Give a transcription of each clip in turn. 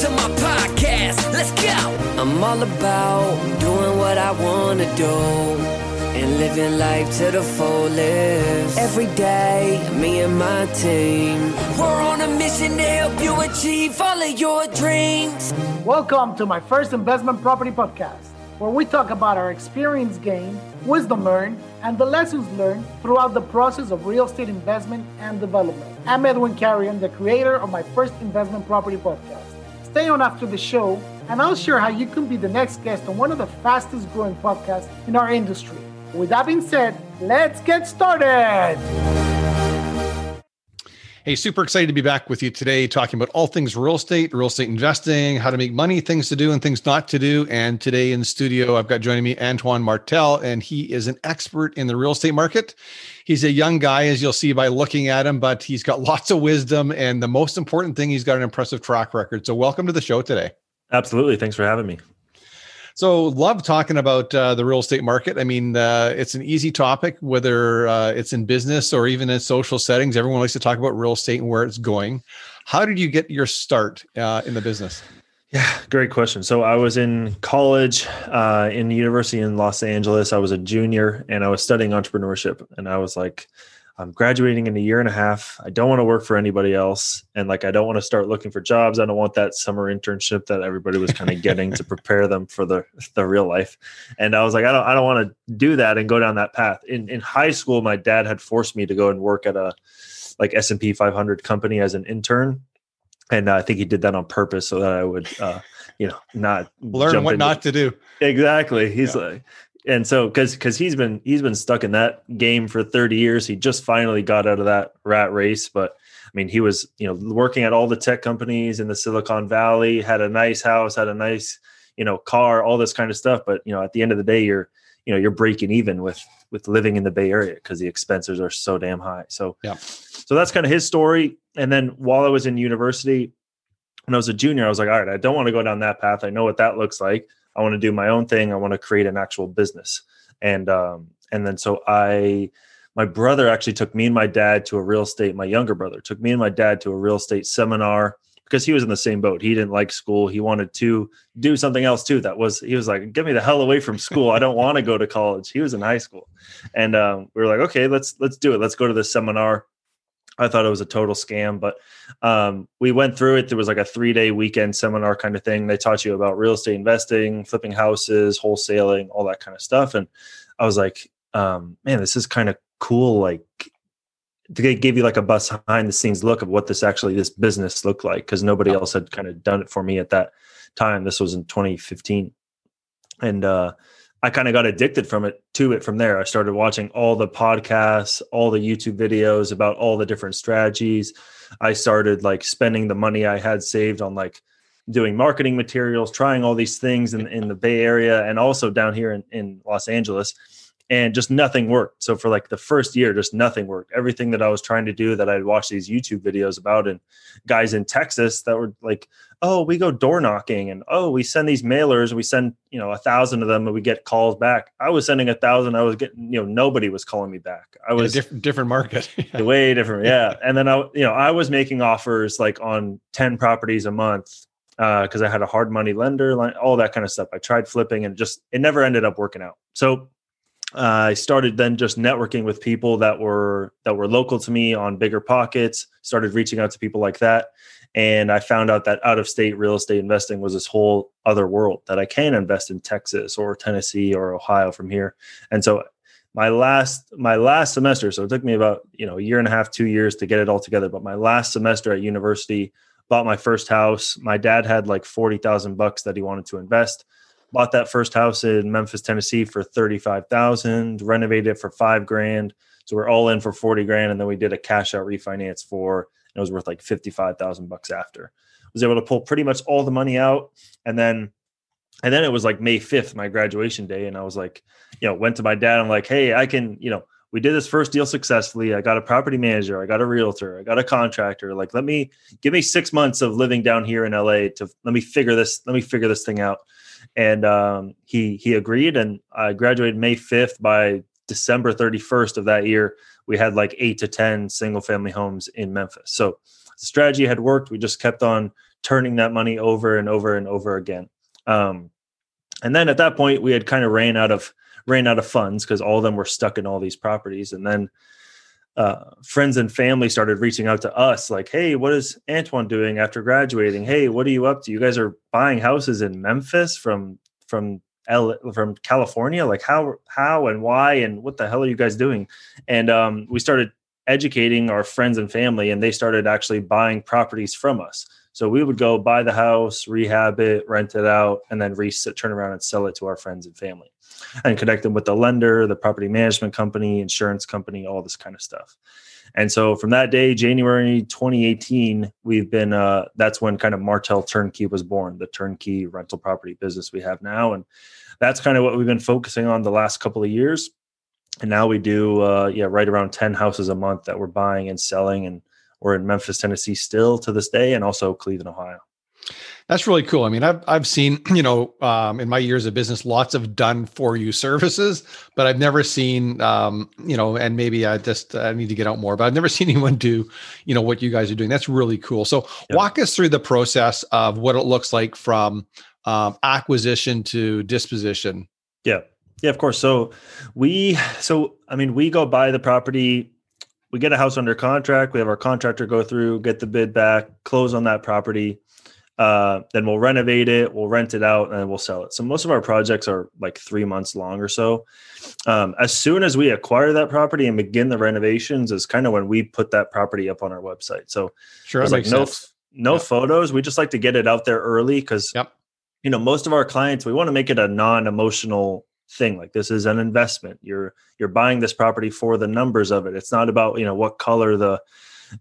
to my podcast. Let's go. I'm all about doing what I want to do and living life to the fullest. Every day, me and my team, we're on a mission to help you achieve all of your dreams. Welcome to my first investment property podcast, where we talk about our experience gained, wisdom learned, and the lessons learned throughout the process of real estate investment and development. I'm Edwin Carrion, the creator of my first investment property podcast. Stay on after the show, and I'll share how you can be the next guest on one of the fastest growing podcasts in our industry. With that being said, let's get started. Hey, super excited to be back with you today, talking about all things real estate, real estate investing, how to make money, things to do and things not to do. And today in the studio, I've got joining me Antoine Martel, and he is an expert in the real estate market. He's a young guy, as you'll see by looking at him, but he's got lots of wisdom. And the most important thing, he's got an impressive track record. So, welcome to the show today. Absolutely. Thanks for having me. So, love talking about uh, the real estate market. I mean, uh, it's an easy topic, whether uh, it's in business or even in social settings. Everyone likes to talk about real estate and where it's going. How did you get your start uh, in the business? Yeah, great question. So, I was in college uh, in university in Los Angeles. I was a junior and I was studying entrepreneurship. And I was like, I'm graduating in a year and a half. I don't want to work for anybody else. And like, I don't want to start looking for jobs. I don't want that summer internship that everybody was kind of getting to prepare them for the, the real life. And I was like, I don't, I don't want to do that and go down that path. In, in high school, my dad had forced me to go and work at a like S&P 500 company as an intern. And uh, I think he did that on purpose so that I would, uh, you know, not learn what into, not to do. Exactly. He's yeah. like, and so because because he's been he's been stuck in that game for 30 years. He just finally got out of that rat race but i mean he was you know working at all the tech companies in the silicon valley had a nice house had a nice you know car all this kind of stuff. But you know at the end of the day you're you know you're breaking even with with living in the bay area because the expenses are so damn high. So yeah. so that's kind of his story. And then while i was in university when i was a junior i was like all right i don't want to go down that path. I know what that looks like I want to do my own thing. I want to create an actual business. And um, and then so I my brother actually took me and my dad to a real estate, my younger brother took me and my dad to a real estate seminar because he was in the same boat. He didn't like school. He wanted to do something else too. That was he was like, get me the hell away from school. I don't want to go to college. He was in high school. And um, we were like, okay, let's let's do it. Let's go to this seminar. I thought it was a total scam, but um, we went through it. There was like a three day weekend seminar kind of thing. They taught you about real estate investing, flipping houses, wholesaling, all that kind of stuff. And I was like, um, man, this is kind of cool. Like they gave you like a bus behind the scenes look of what this actually this business looked like because nobody else had kind of done it for me at that time. This was in 2015, and uh, I kind of got addicted from it to it from there. I started watching all the podcasts, all the YouTube videos about all the different strategies. I started like spending the money I had saved on like doing marketing materials, trying all these things in, in the Bay Area and also down here in, in Los Angeles and just nothing worked. So for like the first year, just nothing worked. Everything that I was trying to do that I'd watch these YouTube videos about and guys in Texas that were like, oh, we go door knocking and oh, we send these mailers, we send, you know, a thousand of them and we get calls back. I was sending a thousand, I was getting, you know, nobody was calling me back. I was different different market. way different. Yeah. And then I, you know, I was making offers like on 10 properties a month because uh, I had a hard money lender, all that kind of stuff. I tried flipping and just it never ended up working out. So Uh, I started then just networking with people that were that were local to me on BiggerPockets. Started reaching out to people like that, and I found out that out of state real estate investing was this whole other world that I can invest in Texas or Tennessee or Ohio from here. And so my last my last semester, so it took me about you know a year and a half, two years to get it all together. But my last semester at university, bought my first house. My dad had like forty thousand bucks that he wanted to invest bought that first house in Memphis, Tennessee for 35,000, renovated it for 5 grand. So we're all in for 40 grand and then we did a cash out refinance for and it was worth like 55,000 bucks after. Was able to pull pretty much all the money out and then and then it was like May 5th, my graduation day and I was like, you know, went to my dad I'm like, "Hey, I can, you know, we did this first deal successfully. I got a property manager, I got a realtor, I got a contractor. Like, let me give me six months of living down here in LA to let me figure this, let me figure this thing out and um, he he agreed, and I graduated May fifth. By December thirty first of that year, we had like eight to ten single family homes in Memphis. So the strategy had worked. We just kept on turning that money over and over and over again. Um, and then at that point, we had kind of ran out of ran out of funds because all of them were stuck in all these properties. And then uh, friends and family started reaching out to us, like, "Hey, what is Antoine doing after graduating? Hey, what are you up to? You guys are buying houses in Memphis from from L- from California. Like, how how and why and what the hell are you guys doing?" And um, we started educating our friends and family, and they started actually buying properties from us. So we would go buy the house, rehab it, rent it out, and then re- turn around and sell it to our friends and family and connect them with the lender, the property management company, insurance company, all this kind of stuff. And so from that day, January 2018, we've been, uh, that's when kind of Martel Turnkey was born, the turnkey rental property business we have now. And that's kind of what we've been focusing on the last couple of years. And now we do, uh, yeah, right around 10 houses a month that we're buying and selling. And we're in Memphis, Tennessee still to this day, and also Cleveland, Ohio. That's really cool. I mean, I've I've seen you know um, in my years of business lots of done for you services, but I've never seen um, you know, and maybe I just I need to get out more, but I've never seen anyone do you know what you guys are doing. That's really cool. So yep. walk us through the process of what it looks like from um, acquisition to disposition. Yeah, yeah, of course. So we so I mean we go buy the property we get a house under contract. We have our contractor go through, get the bid back, close on that property. Uh, then we'll renovate it, we'll rent it out, and we'll sell it. So most of our projects are like three months long or so. Um, as soon as we acquire that property and begin the renovations, is kind of when we put that property up on our website. So sure, like no sense. no yep. photos. We just like to get it out there early because yep. you know most of our clients we want to make it a non-emotional thing like this is an investment. You're you're buying this property for the numbers of it. It's not about you know what color the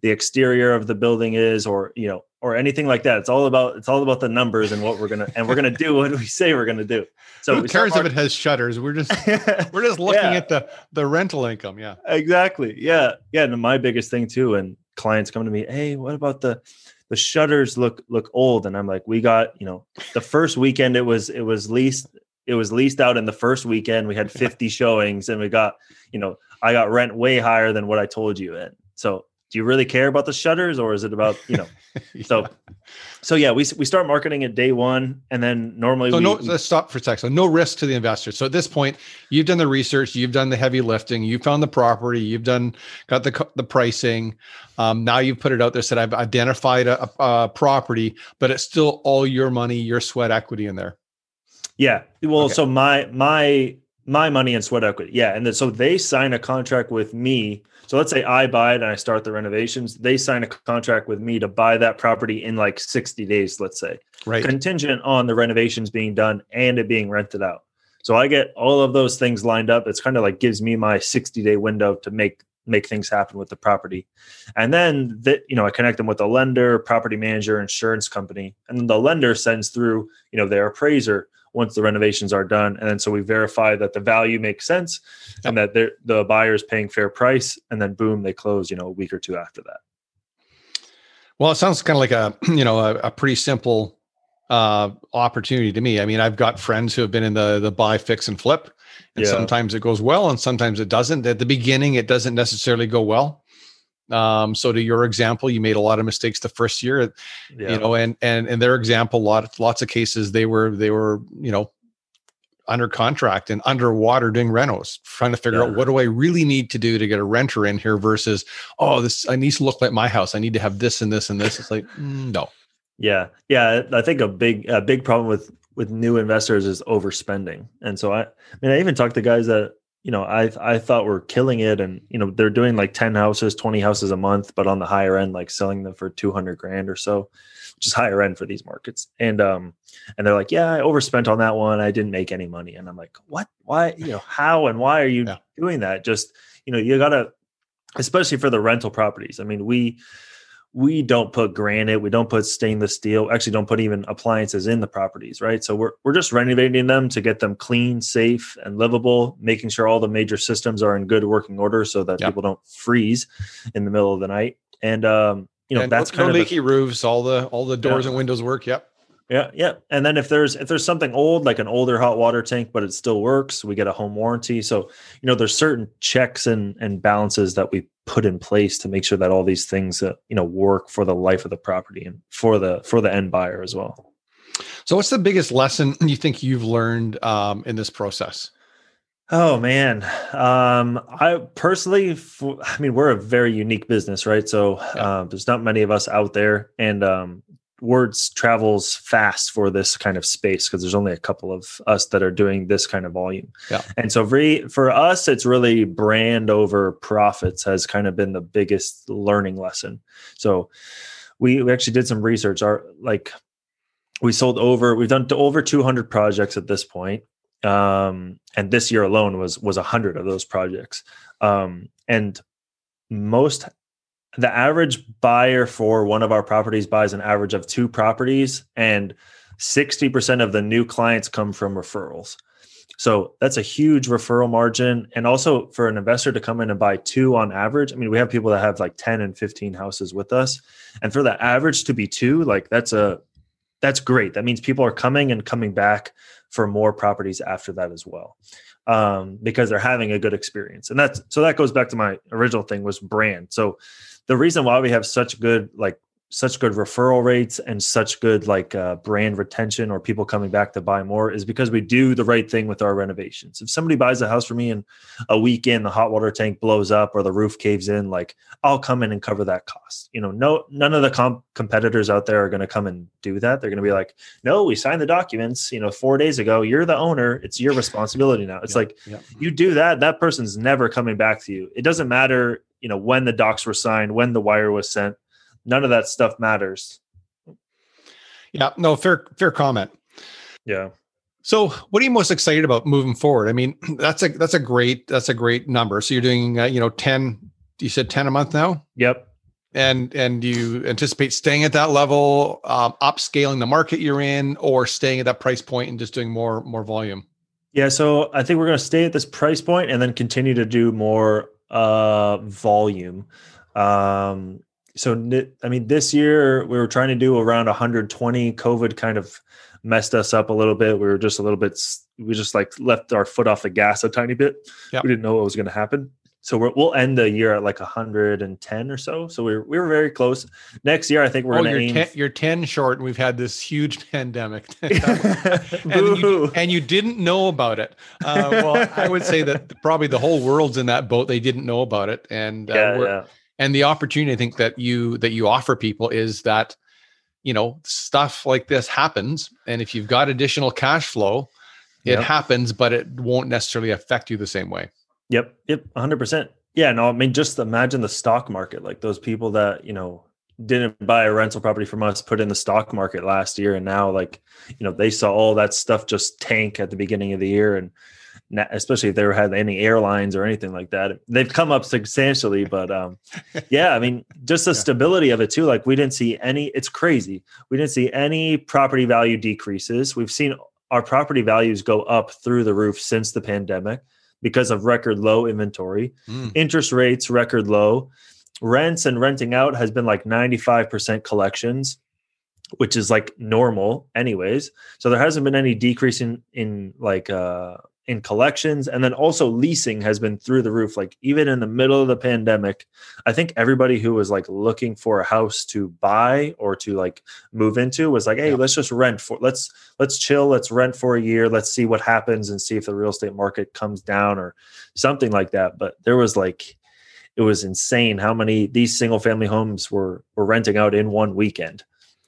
the exterior of the building is or you know or anything like that. It's all about it's all about the numbers and what we're gonna and we're gonna do what we say we're gonna do. So who cares if it has shutters? We're just we're just looking yeah. at the the rental income yeah. Exactly. Yeah. Yeah and my biggest thing too and clients come to me hey what about the the shutters look look old? And i'm like we got you know the first weekend it was it was leased it was leased out in the first weekend. We had 50 showings and we got, you know, I got rent way higher than what I told you. And so do you really care about the shutters or is it about, you know, yeah. so, so yeah, we, we start marketing at day one and then normally so we, no, let's stop for a sec. So no risk to the investor. So at this point you've done the research, you've done the heavy lifting, you found the property, you've done, got the, the pricing. Um, now you've put it out there, said I've identified a, a, a property, but it's still all your money, your sweat equity in there. Yeah. Well, okay. so my my my money and sweat equity. Yeah, and then, so they sign a contract with me. So let's say I buy it and I start the renovations. They sign a contract with me to buy that property in like 60 days, let's say. Right. Contingent on the renovations being done and it being rented out. So I get all of those things lined up. It's kind of like gives me my 60 day window to make make things happen with the property. And then that, you know, I connect them with a lender, property manager, insurance company, and then the lender sends through, you know, their appraiser once the renovations are done. And then so we verify that the value makes sense yep. and that the buyer is paying fair price. And then boom, they close, you know, a week or two after that. Well, it sounds kind of like a, you know, a, a pretty simple uh, opportunity to me. I mean, I've got friends who have been in the, the buy, fix and flip and yeah. sometimes it goes well and sometimes it doesn't. At the beginning, it doesn't necessarily go well. Um, so to your example, you made a lot of mistakes the first year, yeah. you know, and and in their example, lot lots of cases they were they were you know under contract and underwater doing renos, trying to figure yeah. out what do I really need to do to get a renter in here versus oh this I need to look like my house. I need to have this and this and this. It's like mm, no. Yeah, yeah. I think a big a big problem with with new investors is overspending, and so I, I mean I even talked to guys that you know, I I thought we're killing it, and you know, they're doing like ten houses, twenty houses a month, but on the higher end, like selling them for two hundred grand or so, which is higher end for these markets. And um, and they're like, yeah, I overspent on that one. I didn't make any money, and I'm like, what? Why? You know, how and why are you yeah. doing that? Just you know, you gotta, especially for the rental properties. I mean, we we don't put granite, we don't put stainless steel, actually don't put even appliances in the properties, right? So we're we're just renovating them to get them clean, safe, and livable, making sure all the major systems are in good working order so that yep. people don't freeze in the middle of the night. And um, you know, and that's no, kind no of leaky the, roofs, all the all the doors yeah. and windows work. Yep. Yeah, yeah. And then if there's if there's something old like an older hot water tank but it still works, we get a home warranty. So, you know, there's certain checks and and balances that we put in place to make sure that all these things uh, you know work for the life of the property and for the for the end buyer as well. So what's the biggest lesson you think you've learned um, in this process? Oh man, um, I personally, I mean, we're a very unique business, right? So uh, there's not many of us out there, and um, words travels fast for this kind of space because there's only a couple of us that are doing this kind of volume. Yeah. And so for, for us, it's really brand over profits has kind of been the biggest learning lesson. So we, we actually did some research. Our like we sold over, we've done over 200 projects at this point. Um, and this year alone was was a hundred of those projects. Um, and most the average buyer for one of our properties buys an average of two properties and 60% of the new clients come from referrals. So that's a huge referral margin and also for an investor to come in and buy two on average i mean we have people that have like 10 and 15 houses with us and for the average to be two like that's a that's great. That means people are coming and coming back for more properties after that as well um, because they're having a good experience. And that's so that goes back to my original thing was brand. So the reason why we have such good like such good referral rates and such good like uh, brand retention or people coming back to buy more is because we do the right thing with our renovations. If somebody buys a house for me and a week in the hot water tank blows up or the roof caves in, like I'll come in and cover that cost. You know, no none of the comp- competitors out there are going to come and do that. They're going to be like, "No, we signed the documents, you know, 4 days ago. You're the owner. It's your responsibility now." It's yeah, like yeah. you do that, that person's never coming back to you. It doesn't matter you know when the docs were signed when the wire was sent none of that stuff matters. Yeah no fair fair comment. Yeah. So what are you most excited about moving forward? I mean that's a that's a great that's a great number. So you're doing uh, you know 10 you said 10 a month now? Yep. And and you anticipate staying at that level um, upscaling the market you're in or staying at that price point and just doing more more volume? Yeah so i think we're going to stay at this price point and then continue to do more uh, volume. Um, so I mean, this year we were trying to do around 120. COVID kind of messed us up a little bit. We were just a little bit. We just like left our foot off the gas a tiny bit. Yep. We didn't know what was going to happen so we will end the year at like 110 or so. So we are we were very close. Next year, I think we're oh, going to aim. Ten, you're 10 short, and we've had this huge pandemic, and, you, and, you, didn't know about it. Uh, well, I would say that probably the whole world's in that boat. They didn't know about it, and uh, yeah, yeah. And the opportunity I think that you that you offer people is that you know stuff like this happens, and if you've got additional cash flow, it yep. happens, but it won't necessarily affect you the same way. Yep. Yep. 100%. Yeah. No, I mean, just imagine the stock market, like those people that, you know, didn't buy a rental property from us, put in the stock market last year. And now, like, you know, they saw all that stuff just tank at the beginning of the year. And especially if they had any airlines or anything like that, they've come up substantially. But um, yeah, I mean, just the stability of it too. Like, we didn't see any, it's crazy. We didn't see any property value decreases. We've seen our property values go up through the roof since the pandemic because of record low inventory. Mm. Interest rates record low. Rents and renting out has been like 95% collections, which is like normal anyways. So there hasn't been any decrease in in like uh in collections and then also leasing has been through the roof like even in the middle of the pandemic i think everybody who was like looking for a house to buy or to like move into was like hey yeah. let's just rent for let's let's chill let's rent for a year let's see what happens and see if the real estate market comes down or something like that but there was like it was insane how many these single family homes were were renting out in one weekend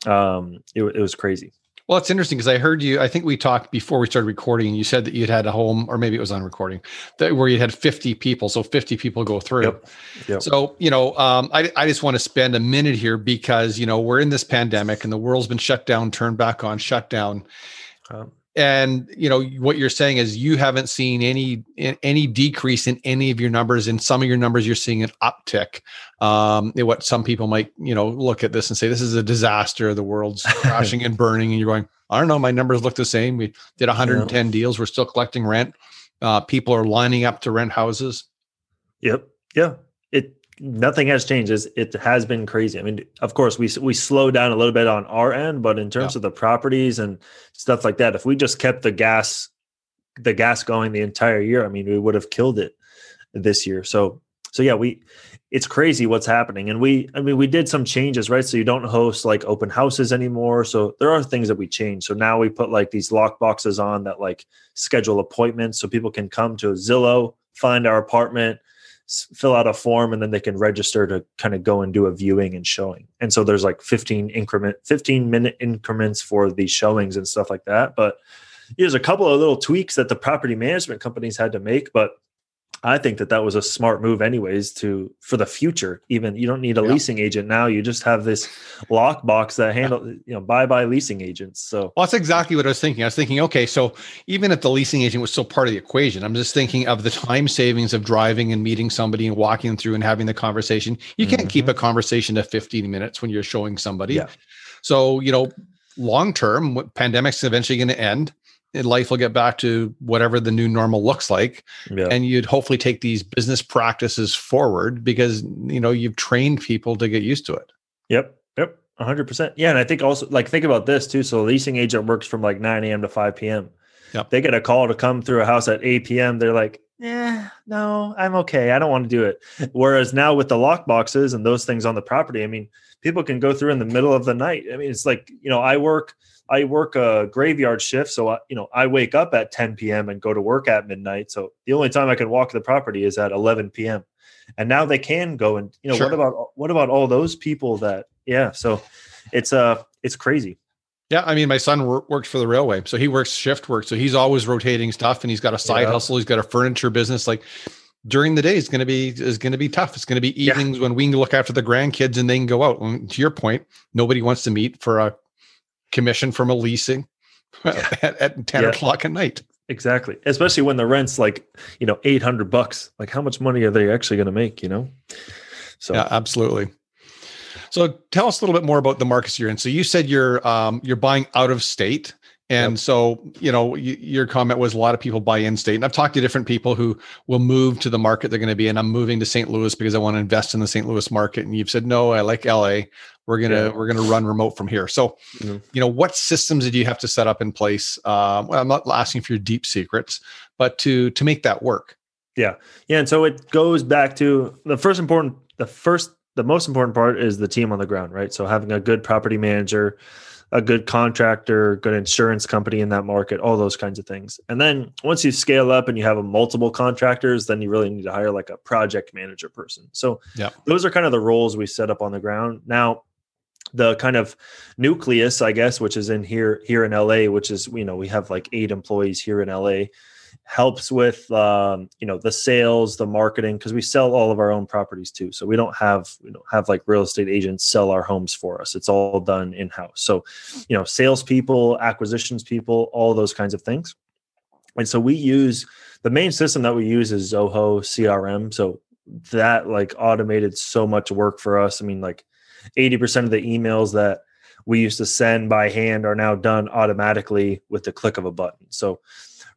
um it, it was crazy well, it's interesting because I heard you. I think we talked before we started recording. You said that you'd had a home, or maybe it was on recording, that where you had 50 people. So 50 people go through. Yep. Yep. So, you know, um, I, I just want to spend a minute here because, you know, we're in this pandemic and the world's been shut down, turned back on, shut down. Um, and you know what you're saying is you haven't seen any any decrease in any of your numbers in some of your numbers you're seeing an uptick. Um what some people might you know look at this and say this is a disaster. The world's crashing and burning and you're going i don't know. My numbers look the same. We did 110 yeah. deals. We're still collecting rent. Uh people are lining up to rent houses. Yep. Yeah nothing has changed. It has been crazy. I mean, of course, we we slowed down a little bit on our end, but in terms yeah. of the properties and stuff like that, if we just kept the gas the gas going the entire year, I mean, we would have killed it this year. So so yeah, we it's crazy what's happening. And we I mean we did some changes, right? So you don't host like open houses anymore. So there are things that we changed. So now we put like these lock boxes on that like schedule appointments so people can come to Zillow, find our apartment, fill out a form and then they can register to kind of go and do a viewing and showing. And so there's like 15 increment 15 minute increments for these showings and stuff like that, but there's a couple of little tweaks that the property management companies had to make, but I think that that was a smart move, anyways. To for the future, even you don't need a yeah. leasing agent now. You just have this lockbox that handle you know bye bye leasing agents. So well, that's exactly what I was thinking. I was thinking, okay, so even if the leasing agent was still part of the equation, I'm just thinking of the time savings of driving and meeting somebody and walking through and having the conversation. You can't mm-hmm. keep a conversation to 15 minutes when you're showing somebody. Yeah. So you know, long term, pandemic's eventually going to end life will get back to whatever the new normal looks like. Yeah. and you'd hopefully take these business practices forward because you know you've trained people to get used to it. Yep. Yep. 100% yeah. And i think also like think about this too. So a leasing agent works from like 9 a.m to 5 p.m yep. they get a call to come through a house at 8 p.m they're like yeah no i'm okay. I don't want to do it. Whereas now with the lock boxes and those things on the property i mean people can go through in the middle of the night. I mean it's like you know i work I work a graveyard shift, so I, you know I wake up at 10 p.m. and go to work at midnight. So the only time I can walk the property is at 11 p.m. And now they can go and you know sure. what about what about all those people that yeah? So it's uh it's crazy. Yeah, I mean, my son wor- works for the railway, so he works shift work, so he's always rotating stuff, and he's got a side yeah. hustle. He's got a furniture business. Like during the day is going to be is going to be tough. It's going to be evenings yeah. when we can look after the grandkids and they can go out. And to your point, nobody wants to meet for a commission from a leasing yeah. at, at 10 yeah. o'clock at night. Exactly. Especially when the rent's like, you know, 800 bucks. Like how much money are they actually going to make, you know? So Yeah, absolutely. So tell us a little bit more about the markets you're in. So you said you're um, you're buying out of state. And yep. so, you know, y- your comment was a lot of people buy in state. And I've talked to different people who will move to the market they're going to be in. I'm moving to St. Louis because I want to invest in the St. Louis market. And you've said, no, I like LA. We're gonna yeah. we're gonna run remote from here. So, mm-hmm. you know, what systems did you have to set up in place? Um, well, I'm not asking for your deep secrets, but to to make that work. Yeah, yeah, and so it goes back to the first important, the first, the most important part is the team on the ground, right? So having a good property manager, a good contractor, good insurance company in that market, all those kinds of things. And then once you scale up and you have a multiple contractors, then you really need to hire like a project manager person. So yeah. those are kind of the roles we set up on the ground. Now, the kind of nucleus, I guess, which is in here here in LA, which is you know we have like eight employees here in LA, helps with um, you know the sales, the marketing because we sell all of our own properties too. So we don't have we don't have like real estate agents sell our homes for us. It's all done in house. So you know salespeople, acquisitions people, all those kinds of things. And so we use the main system that we use is Zoho CRM. So that like automated so much work for us. I mean, like 80% of the emails that we used to send by hand are now done automatically with the click of a button. So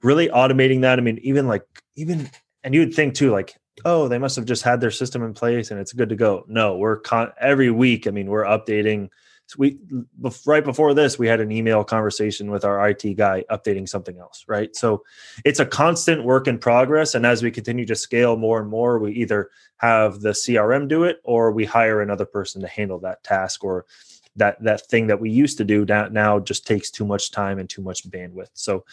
really automating that. I mean, even like even and you'd think too, like, oh, they must have just had their system in place and it's good to go. No, we're con- every week. I mean, we're updating so we right before this we had an email conversation with our IT guy updating something else, right? So it's a constant work in progress and as we continue to scale more and more, we either have the CRM do it or we hire another person to handle that task or that that thing that we used to do now, now just takes too much time and too much bandwidth. So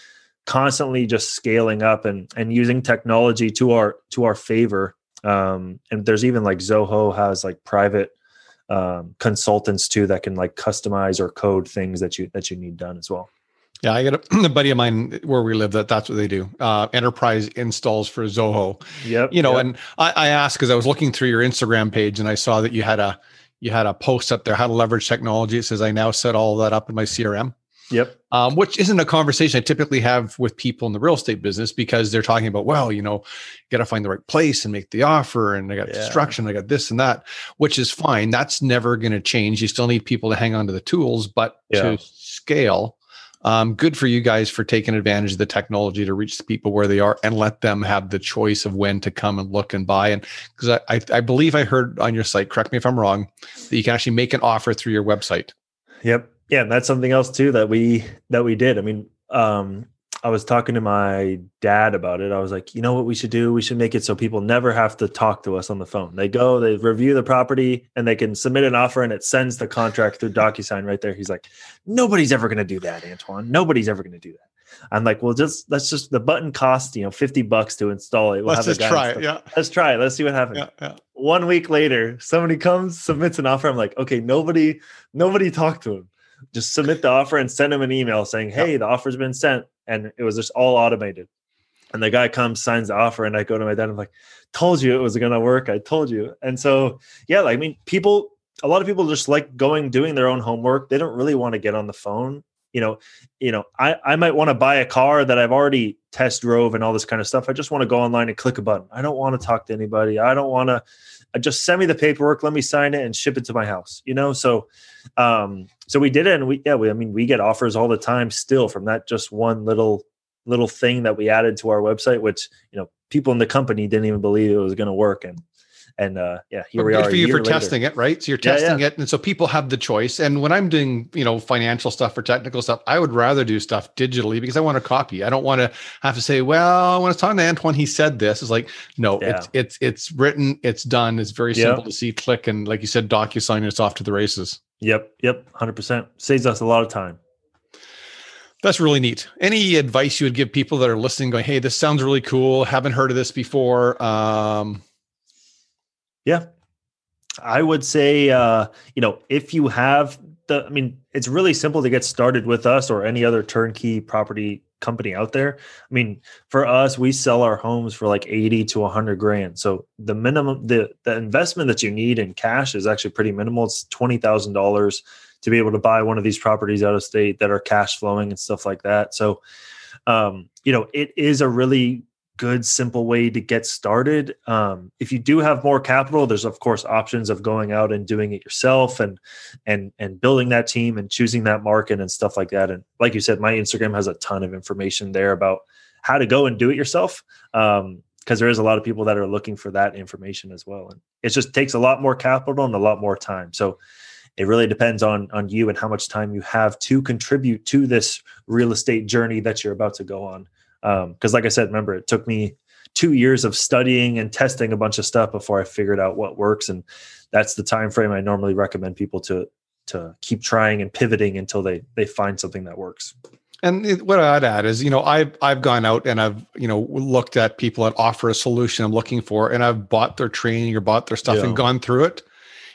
constantly just scaling up and and using technology to our to our favor um and there's even like zoho has like private um, consultants too that can like customize or code things that you that you need done as well. Yeah, I got a, a buddy of mine where we live that that's what they do. Uh, enterprise installs for Zoho. Yep. You know, yep. and I, I asked because I was looking through your Instagram page and I saw that you had a you had a post up there how to leverage technology. It says I now set all that up in my CRM. Yep. Um, which isn't a conversation I typically have with people in the real estate business because they're talking about, well, you know, got to find the right place and make the offer, and I got yeah. construction, I got this and that, which is fine. That's never going to change. You still need people to hang on to the tools, but yeah. to scale, Um, good for you guys for taking advantage of the technology to reach the people where they are and let them have the choice of when to come and look and buy. And because I, I, I believe I heard on your site, correct me if I'm wrong, that you can actually make an offer through your website. Yep. Yeah, and that's something else too that we that we did. I mean, um, I was talking to my dad about it. I was like, you know what we should do? We should make it so people never have to talk to us on the phone. They go, they review the property, and they can submit an offer, and it sends the contract through DocuSign right there. He's like, nobody's ever going to do that, Antoine. Nobody's ever going to do that. I'm like, well, just let's just the button costs you know 50 bucks to install it. We'll let's just try it. Yeah, let's try it. Let's see what happens. Yeah, yeah. One week later, somebody comes, submits an offer. I'm like, okay, nobody, nobody talked to him just submit the offer and send him an email saying, "Hey, the offer's been sent," and it was just all automated. And the guy comes, signs the offer, and I go to my dad. I'm like, "Told you it was to work. I told you." And so, yeah, like I mean, people, a lot of people just like going doing their own homework. They don't really want to get on the phone. You know, you know, I I might want to buy a car that I've already test drove and all this kind of stuff. I just want to go online and click a button. I don't want to talk to anybody. I don't want to just send me the paperwork, let me sign it and ship it to my house. You know, so um, so we did it, and we yeah, we I mean we get offers all the time still from that just one little little thing that we added to our website, which you know people in the company didn't even believe it was going to work, and and uh, yeah, here we good are. for you for later. testing it, right? So you're testing yeah, yeah. it, and so people have the choice. And when I'm doing, you know, financial stuff or technical stuff, I would rather do stuff digitally because I want to copy. I don't want to have to say, well, when I was talking to Antoine, he said this. It's like, no, yeah. it's it's it's written, it's done. It's very simple to see. Click and like you said, DocuSign. It's off to the races. Yep, yep, hundred percent saves us a lot of time. That's really neat. Any advice you would give people that are listening, going, "Hey, this sounds really cool. Haven't heard of this before." Um, yeah. I would say, uh, you know, if you have the, I mean, it's really simple to get started with us or any other turnkey property company out there. I mean, for us, we sell our homes for like 80 to 100 grand. So the minimum, the, the investment that you need in cash is actually pretty minimal. It's $20,000 to be able to buy one of these properties out of state that are cash flowing and stuff like that. So, um, you know, it is a really good simple way to get started. Um, if you do have more capital there's of course options of going out and doing it yourself and and and building that team and choosing that market and stuff like that. And like you said my instagram has a ton of information there about how to go and do it yourself um, because there is a lot of people that are looking for that information as well. And it just takes a lot more capital and a lot more time. So it really depends on on you and how much time you have to contribute to this real estate journey that you're about to go on because um, like i said remember it took me two years of studying and testing a bunch of stuff before i figured out what works and that's the time frame i normally recommend people to to keep trying and pivoting until they they find something that works. And what I'd add is, you know, I've I've gone out and I've you know looked at people that offer a solution I'm looking for, and I've bought their training or bought their stuff yeah. and gone through it,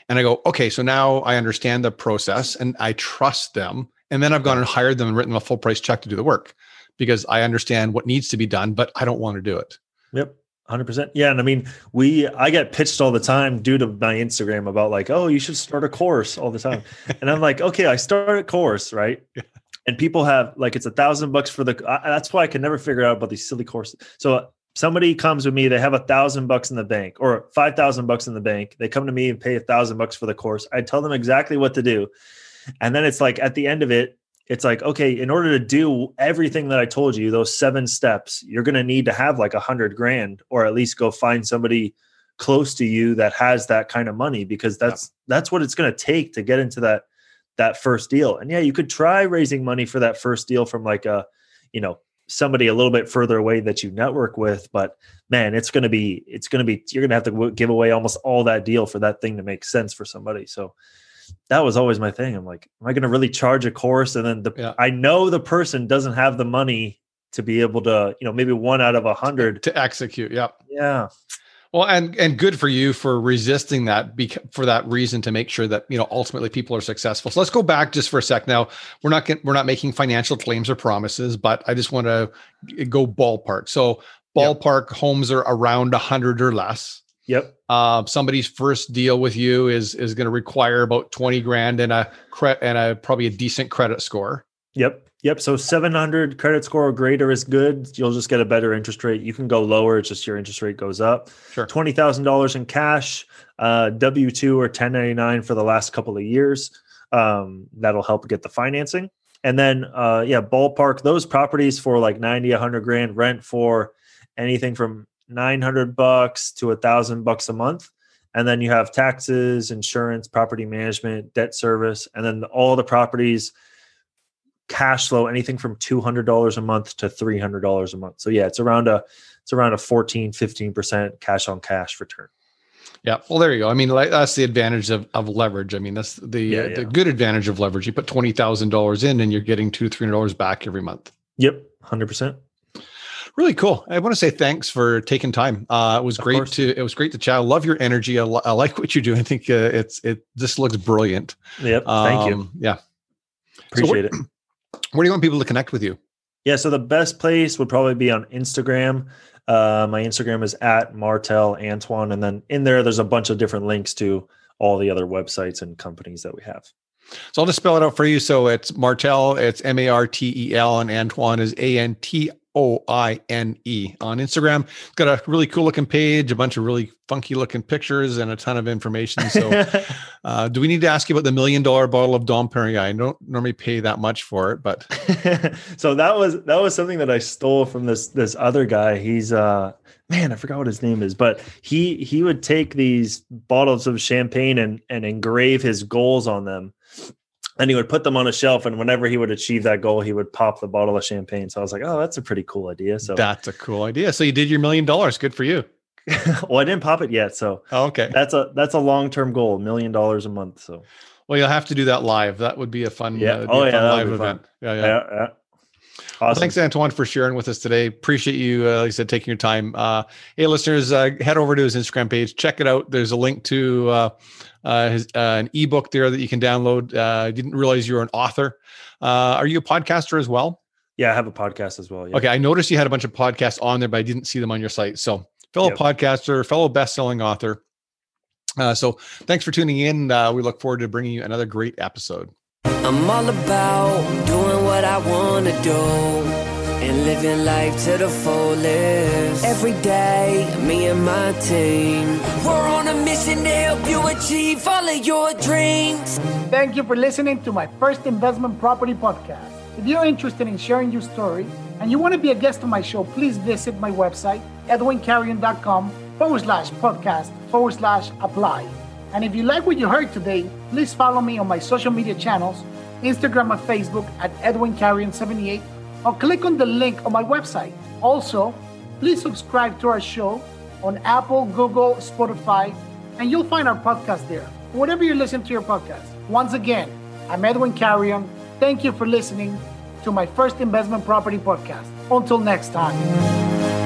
and I go, okay, so now I understand the process and I trust them, and then I've gone and hired them and written a full price check to do the work because I understand what needs to be done, but I don't want to do it. Yep. 100%. Yeah. And I mean, we, I get pitched all the time due to my Instagram about like, oh, you should start a course all the time. and I'm like, okay, I start a course, right? Yeah. And people have like, it's a thousand bucks for the, I, that's why I can never figure out about these silly courses. So uh, somebody comes with me, they have a thousand bucks in the bank or 5,000 bucks in the bank. They come to me and pay a thousand bucks for the course. I tell them exactly what to do. And then it's like at the end of it, it's like okay in order to do everything that i told you those seven steps you're going to need to have like a hundred grand or at least go find somebody close to you that has that kind of money because that's yeah. that's what it's going to take to get into that that first deal and yeah you could try raising money for that first deal from like a you know somebody a little bit further away that you network with but man it's going to be it's going to be you're going to have to give away almost all that deal for that thing to make sense for somebody so that was always my thing. I'm like, am I going to really charge a course? And then the, yeah. I know the person doesn't have the money to be able to, you know, maybe one out of a hundred to execute. Yep. Yeah. Well, and and good for you for resisting that beca- for that reason to make sure that you know ultimately people are successful. So let's go back just for a sec. Now we're not get, we're not making financial claims or promises, but I just want to eh, go ballpark. So ballpark yep. homes are around a hundred or less. Yep. Uh, somebody's first deal with you is is going to require about twenty grand and a credit and a probably a decent credit score. Yep. Yep. So 700 credit score or greater is good. You'll just get a better interest rate. You can go lower. It's just your interest rate goes up. Sure. $20,000 in cash, uh, W 2 or 1099 for the last couple of years. Um, that'll help get the financing. and then uh yeah ballpark those properties for like 90 100 grand rent for anything from 900 bucks to a thousand bucks a month and then you have taxes insurance property management debt service and then all the properties cash flow anything from $200 a month to $300 a month so yeah it's around a it's around a 14 15% cash on cash return Yeah. Well, there you go. I mean, like, that's the advantage of, of leverage. I mean, that's the Yeah, uh, the good advantage of leverage. You put twenty thousand dollars in, and you're getting two three hundred dollars back every month. yep 100% Really cool. I want to say thanks for taking time. Uh, it was Of great course. to it was great to chat. I love your energy. I, li- I like what you do. I think uh, it's it just looks brilliant. yep thank you Um, Yeah. appreciate it Where do you want people to connect with you? Yeah, so the best place would probably be on Instagram. Uh, my Instagram is at Martel Antoine, and then in there, there's a bunch of different links to all the other websites and companies that we have. So I'll just spell it out for you. So it's Martel, it's M A R T E L, and Antoine is A N T O I N E on Instagram. It's got a really cool looking page, a bunch of really funky looking pictures, and a ton of information. So, uh, do we need to ask you about the million dollar bottle of Dom Perignon? I don't normally pay that much for it, but so that was that was something that I stole from this this other guy. He's uh man, I forgot what his name is, but he he would take these bottles of champagne and and engrave his goals on them. And he would put them on a shelf, and whenever he would achieve that goal, he would pop the bottle of champagne. So I was like, "Oh, that's a pretty cool idea." So, that's a cool idea. So you did your million dollars. Good for you. well, I didn't pop it yet, so Oh, okay. that's a that's a long term goal, million dollars a month. So, Well, you'll have to do that live. That would be a fun, Yeah. uh, Oh, yeah, fun live be fun. event. Yeah, yeah. yeah, yeah. Awesome. thanks, Antoine, for sharing with us today. Appreciate you, uh, like I said, taking your time. Uh, hey, listeners, uh, head over to his Instagram page. Check it out. There's a link to uh, uh, his uh, an ebook there that you can download. Uh, I didn't realize you were an author. Uh, are you a podcaster as well? Yeah, I have a podcast as well. Yeah. Okay, I noticed you had a bunch of podcasts on there, but I didn't see them on your site. So, fellow Yep. podcaster, fellow best-selling author. Uh, so, thanks for tuning in. Uh, we look forward to bringing you another great episode. I'm all about doing what I wanna do and living life to the fullest. Every day, me and my team, we're on a mission to help you achieve all of your dreams. Thank you for listening to my first investment property podcast. If you're interested in sharing your story and you want to be a guest on my show, please visit my website, edwincarrion.com forward slash podcast forward slash apply. And if you like what you heard today, please follow me on my social media channels, Instagram and Facebook at edwincarrion78, or click on the link on my website. Also, please subscribe to our show on Apple, Google, Spotify, and you'll find our podcast there. Whatever you listen to your podcast. Once again, I'm Edwin Carrion. Thank you for listening to my first investment property podcast. Until next time.